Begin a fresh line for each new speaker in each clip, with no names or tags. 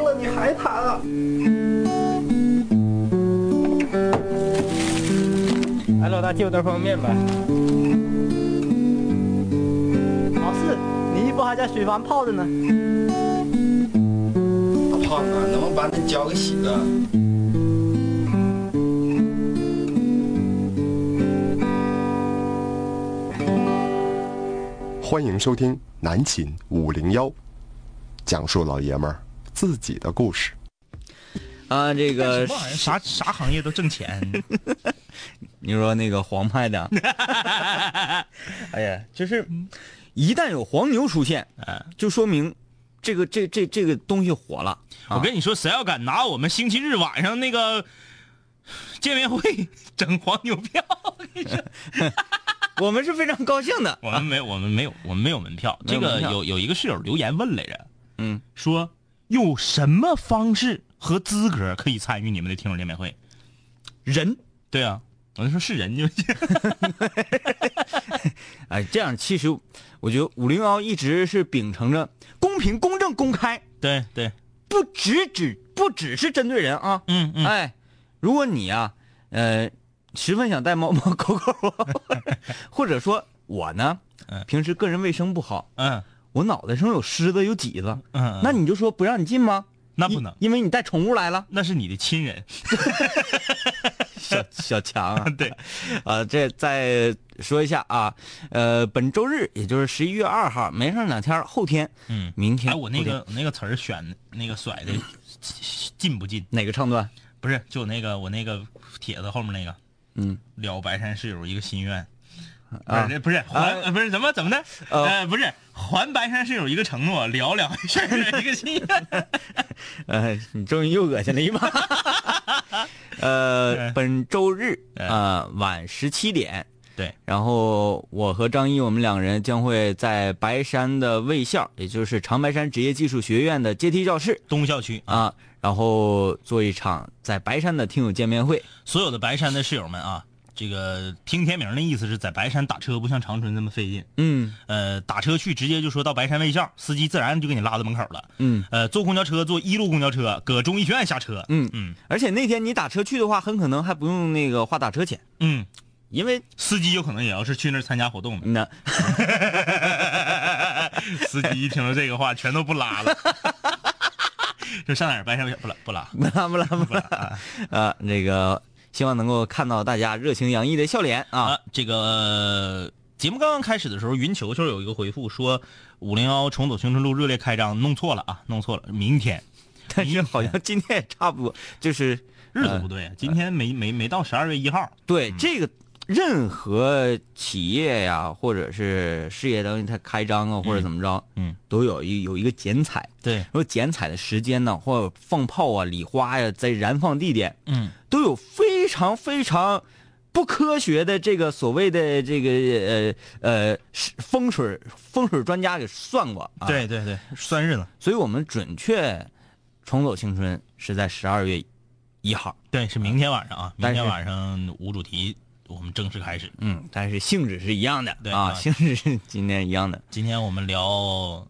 了，你
还弹啊？
哎，老大借我袋方便面呗。
老四，你衣服还在水房泡着呢。
大胖子，能不能把那脚给洗了？
欢迎收听南秦五零幺，讲述老爷们儿自己的故事。
啊，这个？
啥啥行业都挣钱。
你说那个黄派的，哎呀，就是一旦有黄牛出现，
哎，
就说明这个这这这个东西火了。啊
我跟你说，谁要敢拿我们星期日晚上那个 见面会整黄牛票，我跟你说
我们是非常高兴的。
我们没，我们没有，我们没有门票。这个
有
有一个室友留言问来着，
嗯，
说有什么方式和资格可以参与你们的听众见面会？
人，
对啊，我就说是人就行。
哎，这样其实我觉得五零幺一直是秉承着公平、公正、公开，
对对，
不只只不只是针对人啊。
嗯嗯，
哎，如果你啊，呃，十分想带猫猫狗狗，或者说我呢
嗯，
平时个人卫生不好，
嗯
我脑袋上有虱子有挤子，
嗯，
那你就说不让你进吗？
那不能
因，为你带宠物来了。
那是你的亲人。
小小强啊，
对，
呃，这再说一下啊，呃，本周日也就是十一月二号，没上两天，后天，
嗯，
明天，
哎，我那个我那个词儿选那个甩的进不进？
哪个唱段？
不是，就那个我那个帖子后面那个，
嗯，
了白山室友一个心愿，
啊。
不是不是还、呃不是怎么怎么的，
哦。
呃不是还白山室友一个承诺，聊两回事儿一个心愿，
呃，你终于又恶心了一把。呃，
嗯
本周日
嗯
啊、晚十七点，
对，
然后我和张一我们两个人将会在白山的卫校，也就是长白山职业技术学院的阶梯教室
东校区。啊，
啊，然后做一场在白山的听友见面会。
所有的白山的室友们啊，这个听天明的意思是在白山打车不像长春那么费劲，
嗯。
呃，打车去直接就说到白山卫校，司机自然就给你拉到门口了，
嗯。
呃，坐公交车坐一路公交车，搁中医学院下车，
嗯。
嗯。
而且那天你打车去的话，很可能还不用那个花打车钱，
嗯，
因为
司机有可能也要是去那儿参加活动的。
那
司机一听到这个话，全都不拉了。就上哪儿白山不拉。不拉
不拉不拉。不拉
啊。
啊，那个希望能够看到大家热情洋溢的笑脸啊。
啊！这个节目刚刚开始的时候，云球球有一个回复说，五零幺重走青春路热烈开张，弄错了啊，弄错了，明天
但是好像今天也差不多，就是
日子不对，啊今天没没没到十二月一号。
对这个任何企业呀，或者是事业单位，它开张啊，或者怎么着，
嗯，
都有一有一个剪彩。
对，
说剪彩的时间呢，或者放炮啊、礼花呀，在燃放地点，
嗯，
都有非常非常不科学的这个所谓的这个呃呃是风水风水专家给算过啊。，
对对对，算日子，
所以我们准确重走青春是在十二月一号。
对，是明天晚上啊，明天晚上无主题我们正式开始。
嗯，但是性质是一样的
对
啊，
啊
性质是今天一样的。
今天我们聊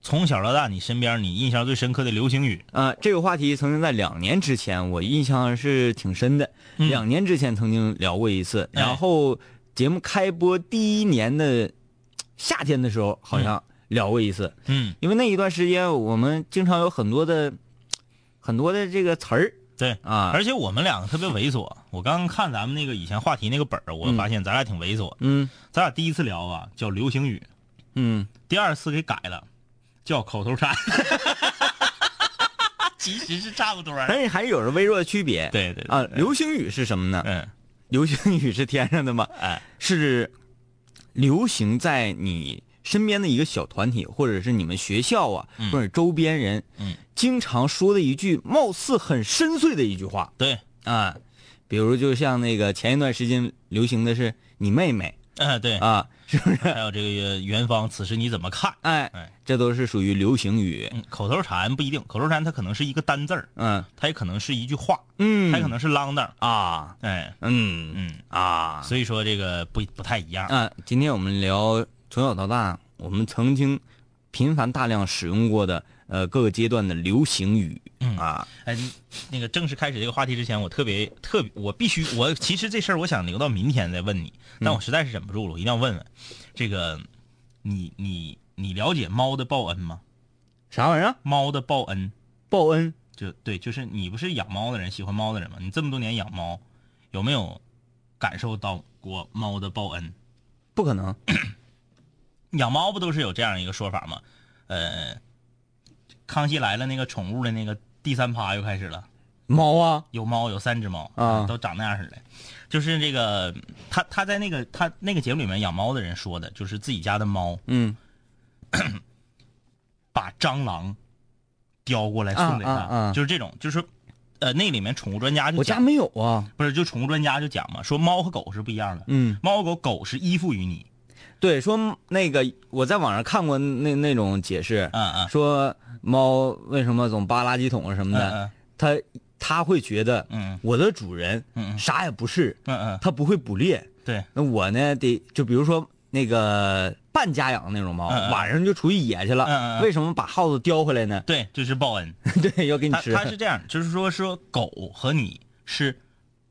从小到大你身边你印象最深刻的流行语，
啊，这个话题曾经在两年之前，我印象是挺深的。
嗯。
两年之前曾经聊过一次，
哎。
然后节目开播第一年的夏天的时候，好像聊过一次。
嗯，
因为那一段时间我们经常有很多的很多的这个词儿。
对。
啊，
而且我们两个特别猥琐，我刚刚看咱们那个以前话题那个本儿，我发现咱俩挺猥琐。
嗯。
咱俩第一次聊啊，叫流行语，
嗯，
第二次给改了，叫口头禅。其实是差不多的。
但是还是有着微弱的区别。
对对对
啊，流星雨是什么呢？
嗯，
流星雨是天上的吗？
哎，
是流行在你身边的一个小团体，或者是你们学校啊，
嗯
或者周边人，
嗯，
经常说的一句貌似很深邃的一句话
对，
啊，比如就像那个前一段时间流行的是“你妹妹
嗯对”，
啊，是不是？
还有这个元芳，此时你怎么看？
哎
哎，
这都是属于流行语。
嗯，口头禅不一定，口头禅它可能是一个单字儿，
嗯
它也可能是一句话，
嗯，
它也可能是啷当。
啊，
哎，
嗯
嗯，
啊，
所以说这个不不太一样。
啊，今天我们聊从小到大，我们曾经频繁大量使用过的呃各个阶段的流行语、
嗯
啊，
哎，那个正式开始这个话题之前，我特别特别，我必须，我其实这事儿我想留到明天再问你，但我实在是忍不住了，我一定要问问，这个，你你你了解猫的报恩吗？
啥玩意儿？
猫的报恩，
报恩？
就对，就是你不是养猫的人，喜欢猫的人吗？你这么多年养猫，有没有感受到过猫的报恩？
不可能。
养猫不都是有这样一个说法吗？呃，康熙来了那个宠物的那个第三趴又开始了。
猫啊，
有猫，有三只猫
啊。
都长那样似的。就是这个，他他在那个他那个节目里面养猫的人说的，就是自己家的猫
嗯。
把蟑螂叼过来送给他，
啊啊啊。
就是这种，就是呃那里面宠物专家就讲，
我家没有啊。
不是就宠物专家就讲嘛，说猫和狗是不一样的，
嗯，
猫和狗狗是依附于你，
对，说那个我在网上看过那那种解释，
嗯嗯。
说猫为什么总扒垃圾桶什么的，
嗯
它它会觉得
嗯
我的主人啥也不是，
嗯嗯，
它不会捕猎。
对，
那我呢得就比如说那个半家养的那种猫，晚上就出去野去了，
嗯嗯嗯
为什么把耗子叼回来呢？
对，这是报恩。
对，要给你
他
吃。
它是这样，就是说说狗和你是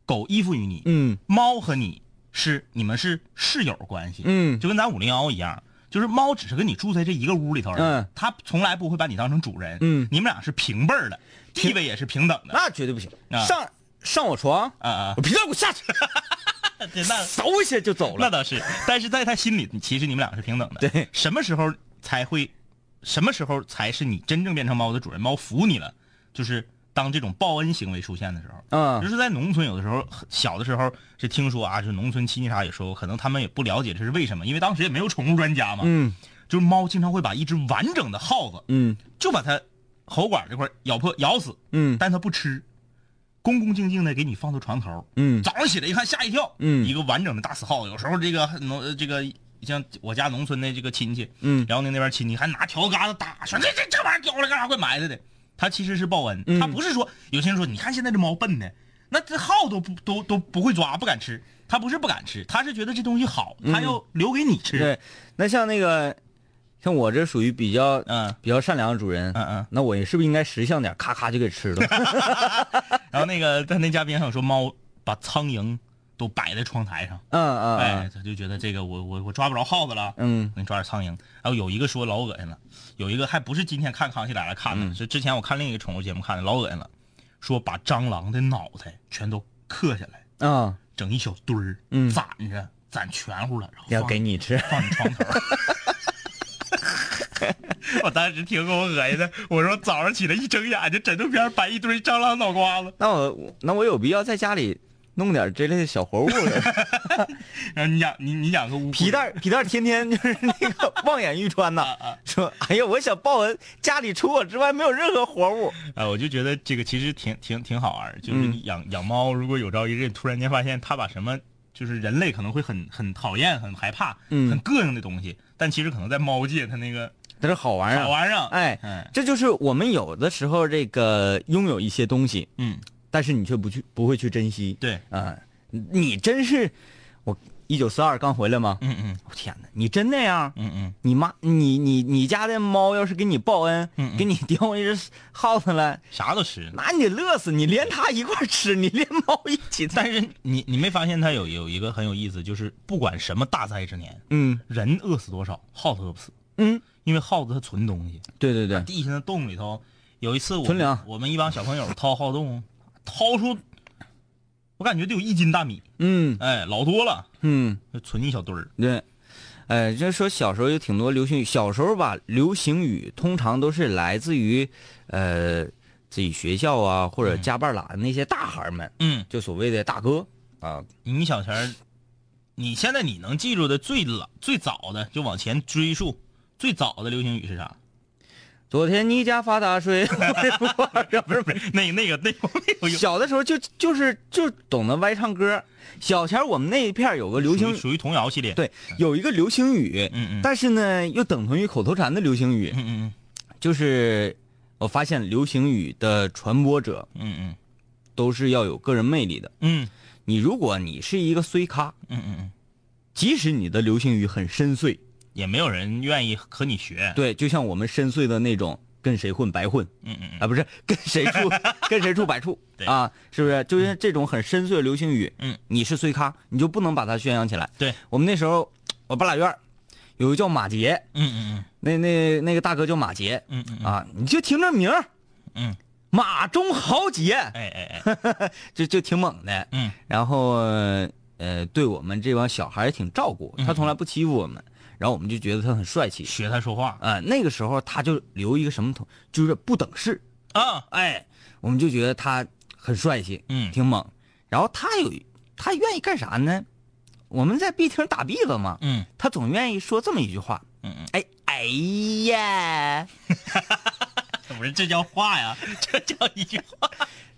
狗依附于你，
嗯
猫和你是你们是室友关系，
嗯
就跟咱五零幺一样，就是猫只是跟你住在这一个屋里头
嗯
它从来不会把你当成主人，
嗯
你们俩是平辈儿的，地位也是平等的，
那绝对不行，
啊
上上我床，
啊啊
我，皮蛋给我下去，
对，那
嗖一下就走了。
那倒是，但是在他心里，其实你们俩是平等的。
对，
什么时候才会，什么时候才是你真正变成猫的主人，猫服你了，就是当这种报恩行为出现的时候。
嗯
就是在农村，有的时候小的时候是听说啊，就是农村亲戚啥也说，可能他们也不了解这是为什么，因为当时也没有宠物专家嘛。
嗯
就是猫经常会把一只完整的耗子，
嗯
就把它喉管这块咬破咬死，
嗯
但它不吃，恭恭敬敬的给你放到床头。
嗯
早上起来一看吓一跳，
嗯
一个完整的大死耗子。有时候这个农呃这个像我家农村的这个亲戚，
嗯
辽宁那边亲戚还拿条疙瘩打，说这这这玩意儿叼来干啥？怪埋汰的。他其实是报恩，
嗯
他不是说有些人说你看现在这猫笨的，那这耗都不都都不会抓，不敢吃。他不是不敢吃，他是觉得这东西好，他要留给你吃。
嗯对，那像那个，像我这属于比较
嗯
比较善良的主人，
嗯嗯。
那我是不是应该识相点，咔咔就给吃了？
然后那个在那嘉宾还有说猫把苍蝇都摆在窗台上，
嗯嗯
哎
嗯，
他就觉得这个我我我抓不着耗子了，
嗯。
给你抓点苍蝇。然后有一个说老恶心了，有一个还不是今天看《康熙来了》看的，
嗯。
是之前我看另一个宠物节目看的，老恶心了，说把蟑螂的脑袋全都刻下来，
啊，
整一小堆儿，
嗯。
攒着攒全乎了，然后
要给你吃。
放你床头。我当时听给我恶心的，我说早上起来一睁眼睛，枕头边摆一堆蟑螂脑瓜子，
那我那我有必要在家里弄点这类的小活物了？
然后你养你你养个乌龟
皮蛋皮蛋天天就是那个 望眼欲穿呐，
啊
说哎呀，我想报恩，家里除我之外没有任何活物。
啊，我就觉得这个其实挺挺挺好玩，就是
嗯
你养、养猫，如果有朝一日突然间发现它把什么，就是人类可能会很很讨厌、很害怕、
嗯
很膈应的东西，但其实可能在猫界它那个
它是好玩意儿，
好玩儿啊，
哎
嗯
这就是我们有的时候这个拥有一些东西，
嗯，
但是你却不去不会去珍惜。
对，
啊、你真是我一九四二刚回来吗？
嗯嗯
我天哪，你真那样？
嗯嗯，
你妈，你你你家的猫要是给你报恩，
嗯嗯
给你叼一只耗子来，
啥都吃。
那你得乐死，你连它一块吃，你连猫一起。
但是你你没发现它有有一个很有意思，就是不管什么大灾之年，
嗯
人饿死多少，耗子饿不死，
嗯，
因为耗子它存东西。
对对对，
地下那洞里头，有一次我
存粮
我们一帮小朋友掏耗洞，掏出，我感觉得有一斤大米，
嗯
哎，老多了，
嗯。
就存一小堆儿。
对，哎，就说小时候有挺多流行语，小时候吧，流行语通常都是来自于呃自己学校啊或者家伴儿栏那些大孩儿们，
嗯，
就所谓的大哥啊，
你小前儿，你现在你能记住的最老最早的，就往前追溯，最早的流行语是啥？
昨天你家发大水，不是不是，
那那个那个那个有。
小的时候就就是就懂得歪唱歌。小前儿我们那一片有个流行
属于属于童谣系列。，
对，有一个流行语，
嗯嗯
但是呢又等同于口头禅的流行语，
嗯嗯。
就是我发现流行语的传播者
嗯嗯。
都是要有个人魅力的。
嗯。
你如果你是一个衰咖，
嗯嗯嗯，
即使你的流行语很深邃，
也没有人愿意和你学。
对，就像我们深邃的那种跟谁混白混。
嗯嗯嗯。
啊，不是 跟谁处 跟谁处白处。
对。
啊，是不是？就是这种很深邃的流行语，
嗯，
你是碎咖，你就不能把它宣扬起来。
对，
我们那时候，我八拉院儿有个叫马杰，
嗯嗯嗯。
那那那个大哥叫马杰。
嗯嗯嗯。
啊，你就听这名儿。
嗯，
马中豪杰，
哎哎哎，
就就挺猛的。
嗯。
然后呃，对我们这帮小孩也挺照顾，他从来不欺负我们，然后我们就觉得他很帅气。
学他说话。
啊、那个时候他就留一个什么头，就是不等式，
啊，
哎，我们就觉得他很帅气，
嗯。
挺猛。然后他有他愿意干啥呢？我们在 B 厅打 B 了嘛，
嗯。
他总愿意说这么一句话，
嗯嗯，
哎哎呀，
不是这叫话呀，这叫一句话。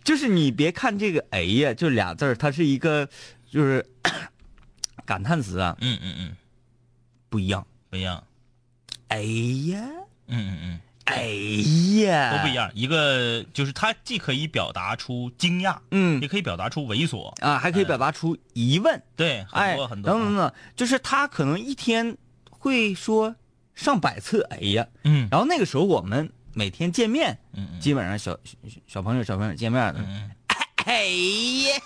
就是你别看这个哎呀，就俩字儿，它是一个就是 感叹词啊，
嗯嗯嗯，
不一样。
不一样。
哎呀，
嗯嗯嗯，
哎呀，
都不一。样。一个就是它既可以表达出惊讶，
嗯
也可以表达出猥琐。
啊，还可以表达出疑问，
对，很
哎，
多很多。
等等等，就是他可能一天会说上百次哎呀，
嗯
然后那个时候我们每天见面，
嗯嗯
基本上小小小朋友小朋友见面的，
嗯
哎呀，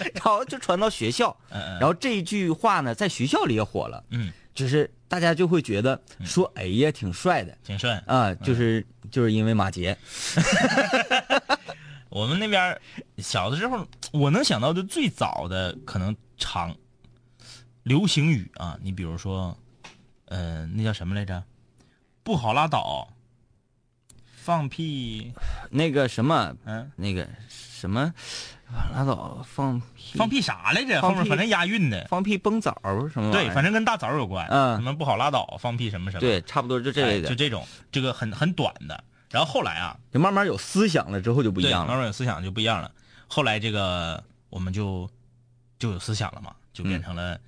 然后就传到学校，然后这句话呢，在学校里也火了，
嗯，
就是大家就会觉得说哎呀挺帅的
挺帅。
啊，就是就是因为马杰，
我们那边小的时候，我能想到的最早的可能长流行语啊，你比如说，呃，那叫什么来着？不好拉倒，放屁，
那个什么
嗯，
那个什么，拉倒放屁
放屁啥来着？后面反正押韵的。
放屁崩枣儿什么
对，反正跟大枣有关。
嗯
什么不好拉倒，放屁什么什么。
对，差不多就这类的，
哎就这种，这个很很短的。然后后来啊，
就慢慢有思想了之后就不一样了。
慢慢有思想就不一样了。后来这个我们就就有思想了嘛，就变成了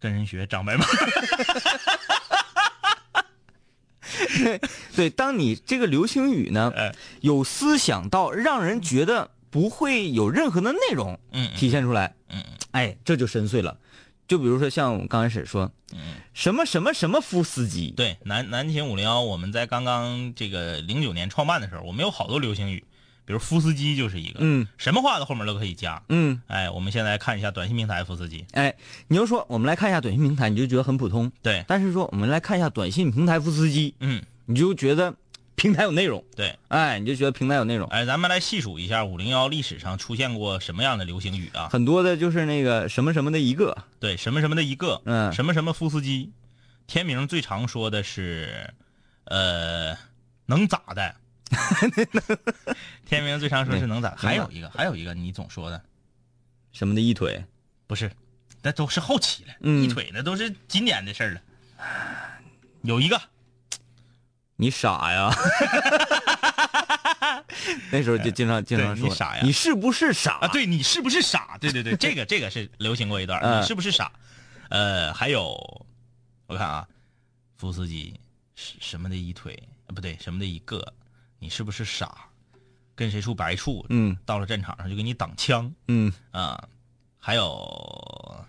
跟人学长白马。
对，当你这个流行语呢
哎。
有思想到让人觉得不会有任何的内容
嗯嗯
体现出来，
嗯嗯。
哎，这就深邃了。就比如说像我们刚开始说
嗯，
什么什么什么夫斯基，
对，南南秦五零幺，我们在刚刚这个零九年创办的时候，我们有好多流行语，比如夫斯基就是一个，
嗯
什么话的后面都可以加。
嗯，
哎，我们现在看一下短信平台夫斯基，
哎，你就说我们来看一下短信平台，你就觉得很普通。
对，
但是说我们来看一下短信平台夫斯基，
嗯，
你就觉得平台有内容，
对，
哎，你就觉得平台有内容。
哎，咱们来细数一下五零幺历史上出现过什么样的流行语啊？
很多的就是那个什么什么的一个，
对，什么什么的一个，
嗯
什么什么夫斯基，天明最常说的是，呃，能咋的？天明最常说是能咋？还有一个，还有一个你总说的，
什么的一腿，
不是，那都是后期了，
嗯
一腿那都是今年的事儿了。有一个，
你傻呀？那时候就经常经常说
你傻呀
你是不是傻
啊，对你是不是傻？对对对，这个这个是流行过一段，
嗯
你是不是傻？呃，还有，我看啊，夫斯基什什么的一腿，啊不对，什么的一个，你是不是傻？跟谁处白处？
嗯
到了战场上就给你挡枪
嗯，
啊、还有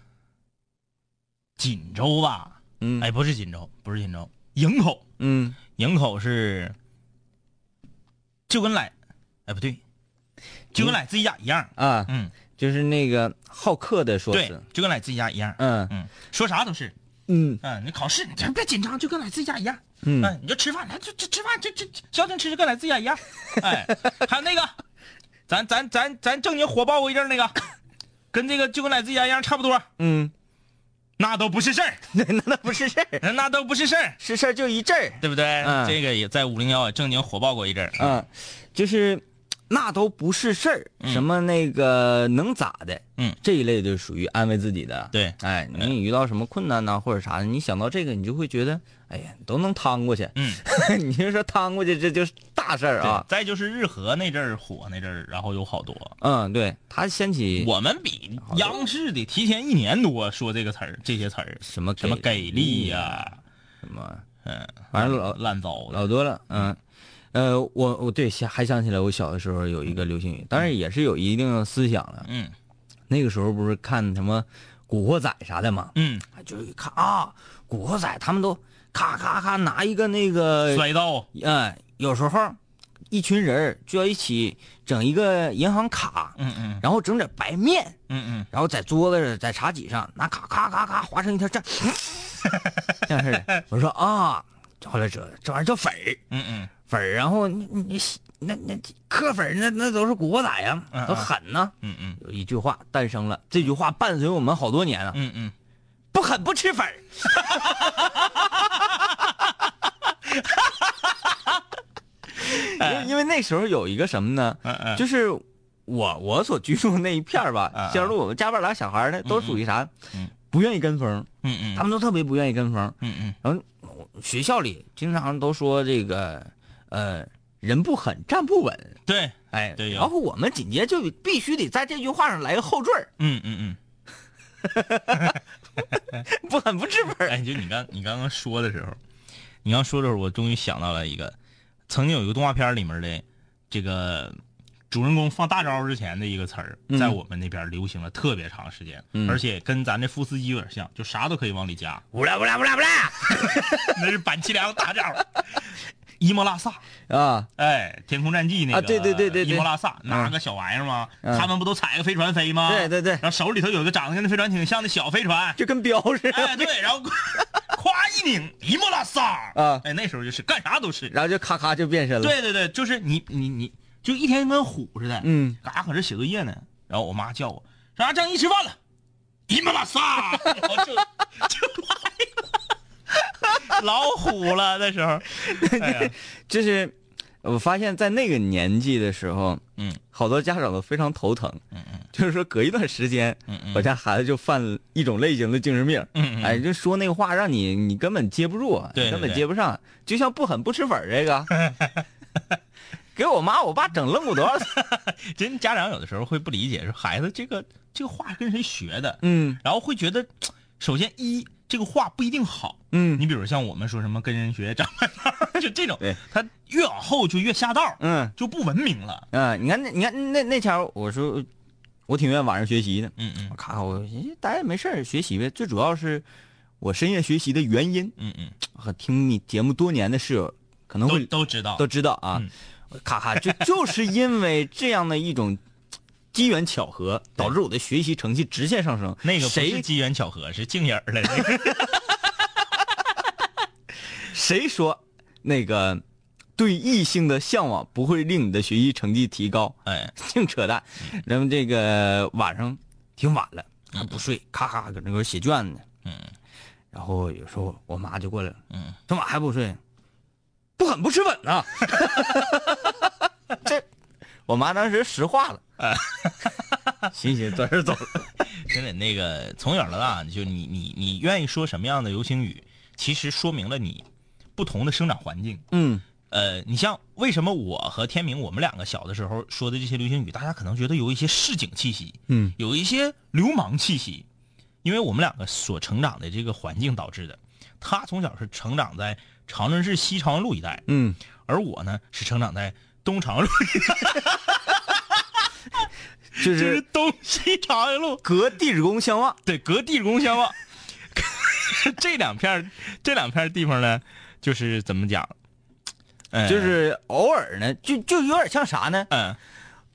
锦州吧？
嗯，
哎，不是锦州，不是锦州，营口，
嗯，
营口是就跟来，哎不对，就跟来自己家一样。
啊，
嗯，
就是那个好客的说
对
辞，，
就跟来自己家一样。
嗯
嗯，说啥都是。
嗯
嗯，你考试你这别紧张，就跟来自己家一样。
嗯
嗯，你就吃饭，来这这吃饭，这这这消停吃就跟来自己家一样。哎，还有那个，咱咱咱咱正经火爆过一阵儿那个，跟这个就跟来自己家一样差不多，
嗯，
那都不是事儿，
那那不是事儿，
那都不是事儿，
是事儿就一阵儿。
对不对？
嗯
这个也在五零幺也正经火爆过一阵儿。
嗯，就是那都不是事儿，什么那个能咋的？
嗯，
这一类就属于安慰自己的。
对
哎，你遇到什么困难呢、或者啥的，你想到这个，你就会觉得，哎呀，都能趟过去。
嗯，
你就说趟过去，这就是大事儿啊。
再就是日和那阵儿火那阵儿，然后有好多。
嗯，对，他掀起
我们比央视的提前一年多说这个词儿，这些词儿，
什么
什么给力呀、
什么，
嗯，
反正老
烂糟的。
老多了。嗯，呃，我我对想还想起来，我小的时候有一个流行语，当然也是有一定思想的。
嗯
那个时候不是看什么《古惑仔》啥的嘛，
嗯，
就是一看啊，《古惑仔》他们都咔咔咔拿一个那个，
摔刀。
嗯，有时候一群人儿就要一起整一个银行卡，
嗯嗯
然后整点白面，
嗯嗯，
然后在桌子上、在茶几上拿咔咔咔咔划成一条这样，这样式的。我说啊，后来这这玩意儿叫粉儿，
嗯嗯
粉儿，然后你你你那那磕粉儿那那都是古惑仔呀
嗯，
都狠呐。
嗯嗯。
有一句话诞生了，这句话伴随我们好多年啊，
嗯嗯，
不狠不吃粉儿。因为因为那时候有一个什么呢？就是我我所居住的那一片儿吧我们家边俩小孩儿呢，都属于啥？
嗯？
不愿意跟风，
嗯嗯，
他们都特别不愿意跟风。
嗯嗯。
然后学校里经常都说这个，呃，人不狠站不稳。
对，
哎，
对
然后我们紧接着就必须得在这句话上来个后缀儿。
嗯嗯
不狠不吃粉
嗯，
儿。
哎，就你刚你刚刚说的时候，你刚说的时候，我终于想到了一个，曾经有一个动画片里面的这个主人公放大招之前的一个词儿，
嗯。
在我们那边流行了特别长时间，
嗯。
而且跟咱这副司机有点像，就啥都可以往里加，
乌拉乌拉乌拉乌拉。
那是板崎良大招。伊莫拉萨，
啊！
哎，天空战记那个
啊对对对对对。
伊莫拉萨拿个小玩意儿吗？
嗯。
他们不都踩个飞船飞吗？
对对对。
然后手里头有个长得跟那飞船挺像的小飞船，
就跟镖似的。
哎，对，然后夸一拧，伊莫拉萨。
啊。
哎，那时候就是干啥都是。
然后就咔咔就变身了。，
对对对，就是你你你，就一天跟虎似的，
嗯，
嘎搁这写作业呢，然后我妈叫我说啊，张一吃饭了，伊莫拉萨，然后就就 老虎了那时候，哎，
就是我发现，在那个年纪的时候，
嗯
好多家长都非常头疼。
嗯嗯
就是说，隔一段时间，
嗯嗯
我家孩子就犯一种类型的精神病。
嗯嗯
哎，就说那个话，让你你根本接不住，
对
根本接不上。就像不狠不吃粉儿这个，给我妈我爸整愣过多少次。
真家长有的时候会不理解，说孩子这个这个话跟谁学的，
嗯
然后会觉得，首先一这个话不一定好，
嗯。
你比如像我们说什么跟人学长 就这种
对，
他越往后就越下道，
嗯。
就不文明了。
嗯，你看那你看那那前我说我挺愿意晚上学习的，
嗯嗯。
我看看我哎待着没事儿学习呗，最主要是我深夜学习的原因。
嗯嗯，
和听你节目多年的室友可能会
都知道，
都知道啊。咔咔就 就是因为这样的一种机缘巧合，导致我的学习成绩直线上升。
那个不是
谁
机缘巧合，是静眼儿了。那个
谁说那个对异性的向往不会令你的学习成绩提高？
哎，
净扯淡。然后这个晚上挺晚了，还不睡，咔咔搁那块写卷子呢。
嗯
然后有时候我妈就过来了，
嗯，
这晚还不睡，不狠不吃粉呢。这，我妈当时石化了，行行，转身 走了。
真的那个从小到大，就你你你愿意说什么样的流行语，其实说明了你不同的生长环境。
嗯
呃，你像为什么我和天明我们两个小的时候说的这些流行语，大家可能觉得有一些市井气息，
嗯，
有一些流氓气息，因为我们两个所成长的这个环境导致的。他从小是成长在长春市西长安路一带，
嗯，
而我呢是成长在东长路，
就
就是是东西长安路，
隔地址宫相望。
对，隔地宫相望。这两片儿这两片儿地方呢，就是怎么讲？呃
就是偶尔呢，就就有点像啥呢？
嗯，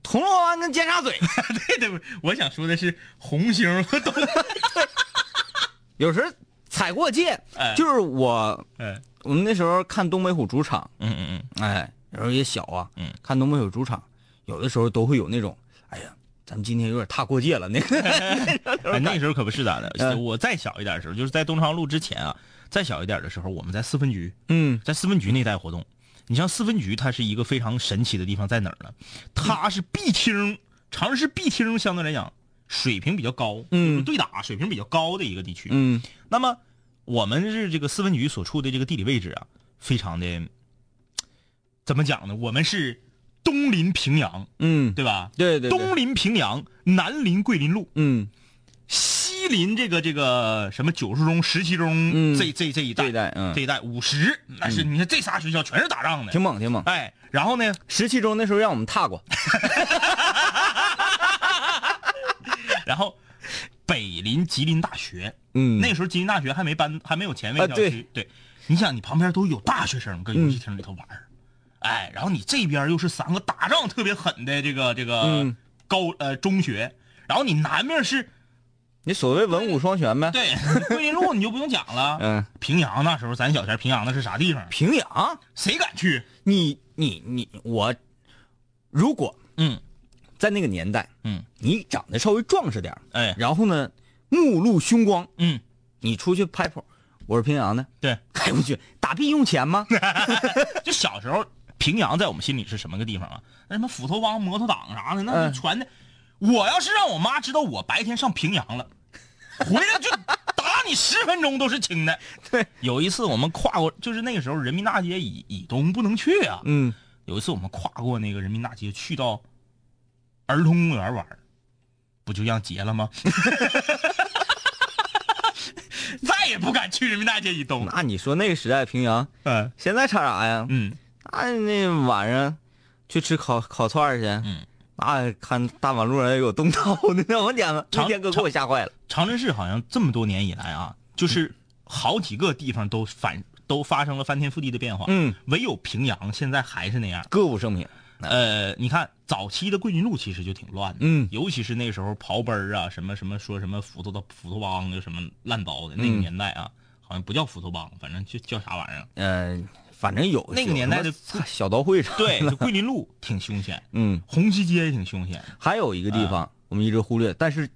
铜锣湾跟尖沙咀，
对对，我想说的是红星和东，
有时候踩过界。
哎
就是我
哎，
我们那时候看东北虎主场，
嗯嗯嗯，
哎，有时候也小啊，
嗯，
看东北有主场，有的时候都会有那种，哎呀，咱们今天有点踏过界了，那个
哎，那时候可不是咋的。
嗯
我再小一点的时候，就是在东昌路之前啊，再小一点的时候，我们在四分局，
嗯
在四分局那带活动。你像四分局，它是一个非常神奇的地方，在哪儿呢？它是 B 厅，长春市 B 厅相对来讲水平比较高，
嗯
对打水平比较高的一个地区。
嗯
那么我们是这个四分局所处的这个地理位置啊，非常的怎么讲呢？我们是东临平阳，
嗯，
对吧？
对对对，
东临平阳，南临桂林路，
嗯。
西临这个这个什么九十中、十七中、
嗯。
这这这一带，
这一带嗯。
这一带五十，那是你看这仨学校全是打仗的，
挺猛挺猛。
哎，然后呢，
十七中那时候让我们踏过，
然后北临吉林大学，
嗯。
那时候吉林大学还没搬，还没有前卫
啊
校区，
对。
对，你想你旁边都有大学生搁游戏厅里头玩儿哎，然后你这边又是三个打仗特别狠的这个这个
嗯
高呃中学，然后你南面是
你所谓文武双全呗。
对桂林路，你就不用讲了，
嗯，
平阳那时候咱小前平阳那是啥地方？
平阳，
谁敢去？
你你你我，如果
嗯
在那个年代，
嗯，
你长得稍微壮实点
哎
然后呢，目露凶光，
嗯，
你出去拍谱，我是平阳的，
对，
哎我去，打币用钱吗？
就小时候平阳在我们心里是什么个地方啊？那什么斧头帮、摩托党啥的，那传的。我要是让我妈知道我白天上平阳了，回来就打你十分钟都是轻的。
对，
有一次我们跨过，就是那个时候人民大街以以东不能去啊。
嗯，
有一次我们跨过那个人民大街，去到儿童公园玩，不就让劫了吗？再也不敢去人民大街以东。
那你说那个时代平阳，
嗯
现在差啥呀？
嗯，
那那晚上去吃烤烤串儿去，
嗯，
那看大马路上有动刀的，那我天呐，那
长
天哥给我吓坏了。
长春市好像这么多年以来啊，就是好几个地方都反都发生了翻天覆地的变化。
嗯，
唯有平阳现在还是那样。
歌舞升平，
呃，你看早期的桂林路其实就挺乱的，
嗯
尤其是那时候刨奔儿啊，什么什么说什么斧头的斧头帮就什么烂刀的那个
嗯
年代啊，好像不叫斧头帮，反正就叫啥玩意儿。
呃，反正有
那个年代的
小刀会上，
对，就 桂林路 挺凶险，
嗯，
红旗街也挺凶险。
还有一个地方我们一直忽略，但是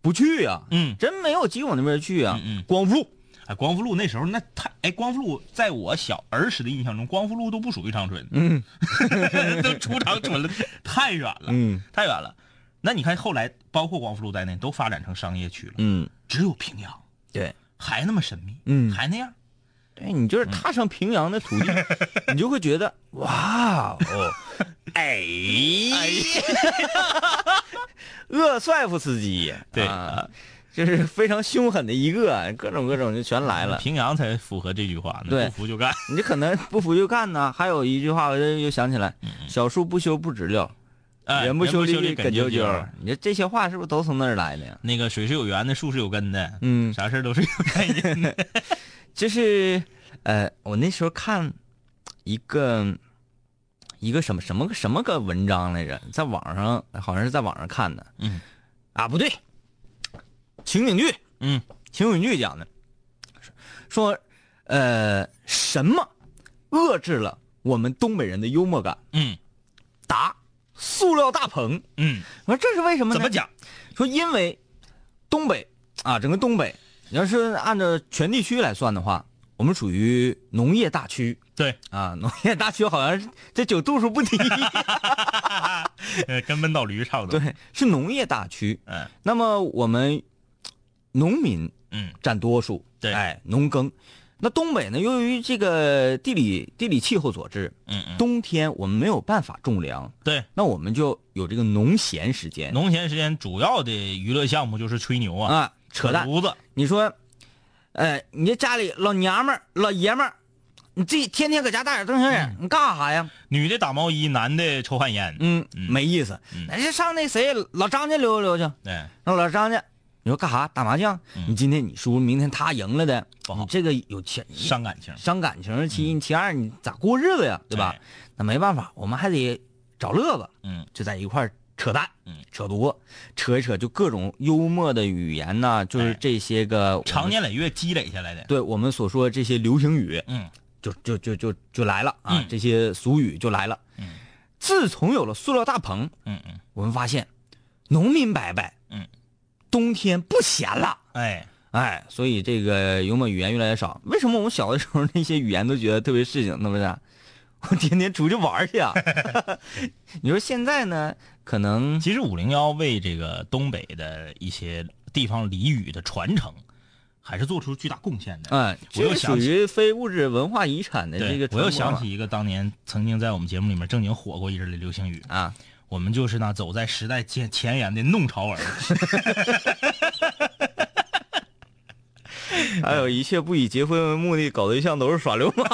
不去呀，
嗯
真没有机往那边去啊。
嗯嗯
光复路，
哎，光复路那时候那太哎，光复路在我小儿时的印象中，光复路都不属于长春，
嗯
都出长春了，太远了，
嗯
太远了。那你看后来，包括光复路在内，都发展成商业区了，
嗯，
只有平阳
对
还那么神秘，
嗯
还那样。
对，你就是踏上平阳的土地，你就会觉得哇哦，哎厄帅夫斯基，
对
啊，就是非常凶狠的一个，各种各种就全来了。
平阳才符合这句话呢，
对
不服就干。
你可能不服就干呢。还有一句话，我就又想起来：小树不修不直溜，人不修
理
理梗啾
啾
啾。你说这些话是不是都从那儿来的呀？
那个水是有源的，树是有根的，
嗯，
啥事儿都是有原因的。
就是呃，我那时候看一个一个什么什么个什么个文章来着，在网上好像是在网上看的。
嗯，
啊，不对，情景剧，
嗯，
情景剧讲的，说呃什么遏制了我们东北人的幽默感？
嗯
答：塑料大棚。
嗯，
我说这是为什么呢？
怎么讲？
说因为东北啊，整个东北，你要是按照全地区来算的话，我们属于农业大区
对，
啊。农业大区好像是这酒度数不低，
呃，跟闷倒驴差不多。，
对，是农业大区。
嗯
那么我们农民
嗯
占多数，
对
哎，农耕。那东北呢，由于这个地理地理气候所致，
嗯嗯，
冬天我们没有办法种粮，
对。
那我们就有这个农闲时间
农闲时间主要的娱乐项目就是吹牛啊，
啊，扯淡。
犊子。
你说，呃，你这家里老娘们儿、老爷们儿，你这天天搁家大眼瞪小眼，你干啥呀？
女的打毛衣，男的抽旱烟。
嗯，没意思。那就上那谁老张家溜达溜达去，
对，
让老张家你说干啥？打麻将？你今天你输，明天他赢了的，你这个有钱
伤感情。
伤感情。其一其二，你咋过日子呀？对吧
哎？
那没办法，我们还得找乐子，
嗯
就在一块儿扯淡，
嗯
扯犊，扯一扯，就各种幽默的语言呐，就是
哎
这些个
长年累月积累下来的。
对我们所说这些流行语，
嗯
就就就就就来了啊！
嗯
这些俗语就来了。
嗯
自从有了塑料大棚，
嗯嗯，
我们发现农民伯伯，
嗯，
冬天不闲了。
哎，
哎，所以这个幽默语言越来越少。为什么我们小的时候那些语言都觉得特别市井，那不是？我天天出去玩去啊！你说现在呢？可能
其实五零幺为这个东北的一些地方俚语的传承，还是做出巨大贡献的。
哎，
我
这属
又想起
于非物质文化遗产的这个，
我又想起一个当年曾经在我们节目里面正经火过一阵的流行语，
啊，
我们就是那走在时代前前沿的弄潮儿。
还有一切不以结婚为目的搞对象都是耍流氓。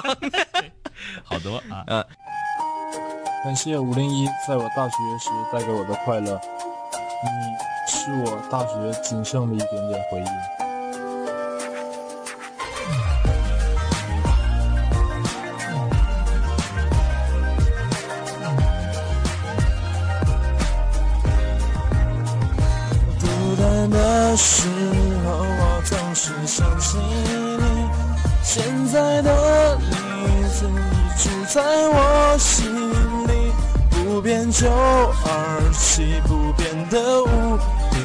好多啊，
感谢五零一在我大学时带给我的快乐，你是我大学仅剩的一点点回忆。孤单的时候，我总是想起你。现在的你怎已住在我心，不变九二七，不变的五零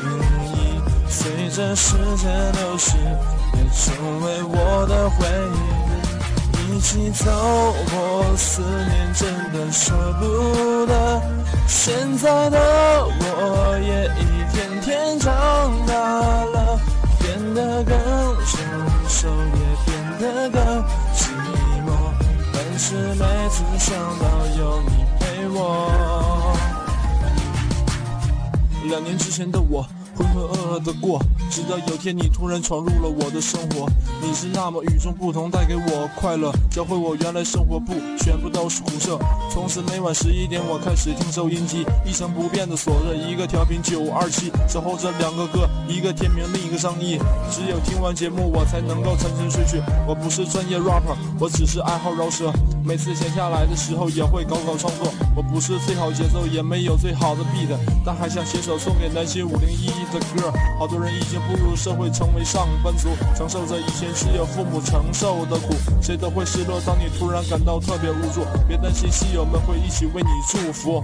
一，随着时间流逝，也成为我的回忆。一起走过思念，真的舍不得。现在的我也一天天长大了，变得更成熟，也变得更寂寞。但是每次想到有你我，两年之前的我。浑浑噩噩的过，直到有天你突然闯入了我的生活。你是那么与众不同，带给我快乐，教会我原来生活不全部都是苦涩。从此每晚十一点，我开始听收音机，一成不变的锁着一个调频九二七，守候着两个歌，一个天明，另一个张译。只有听完节目，我才能够沉沉睡去。我不是专业 rapper，我只是爱好饶舌。每次闲下来的时候，也会搞搞创作。我不是最好节奏，也没有最好的 beat，但还想写首送给南秦五零一的歌。好多人已经步入社会，成为上班族，承受着以前室友父母承受的苦。谁都会失落，当你突然感到特别无助，别担心，戏友们会一起为你祝福。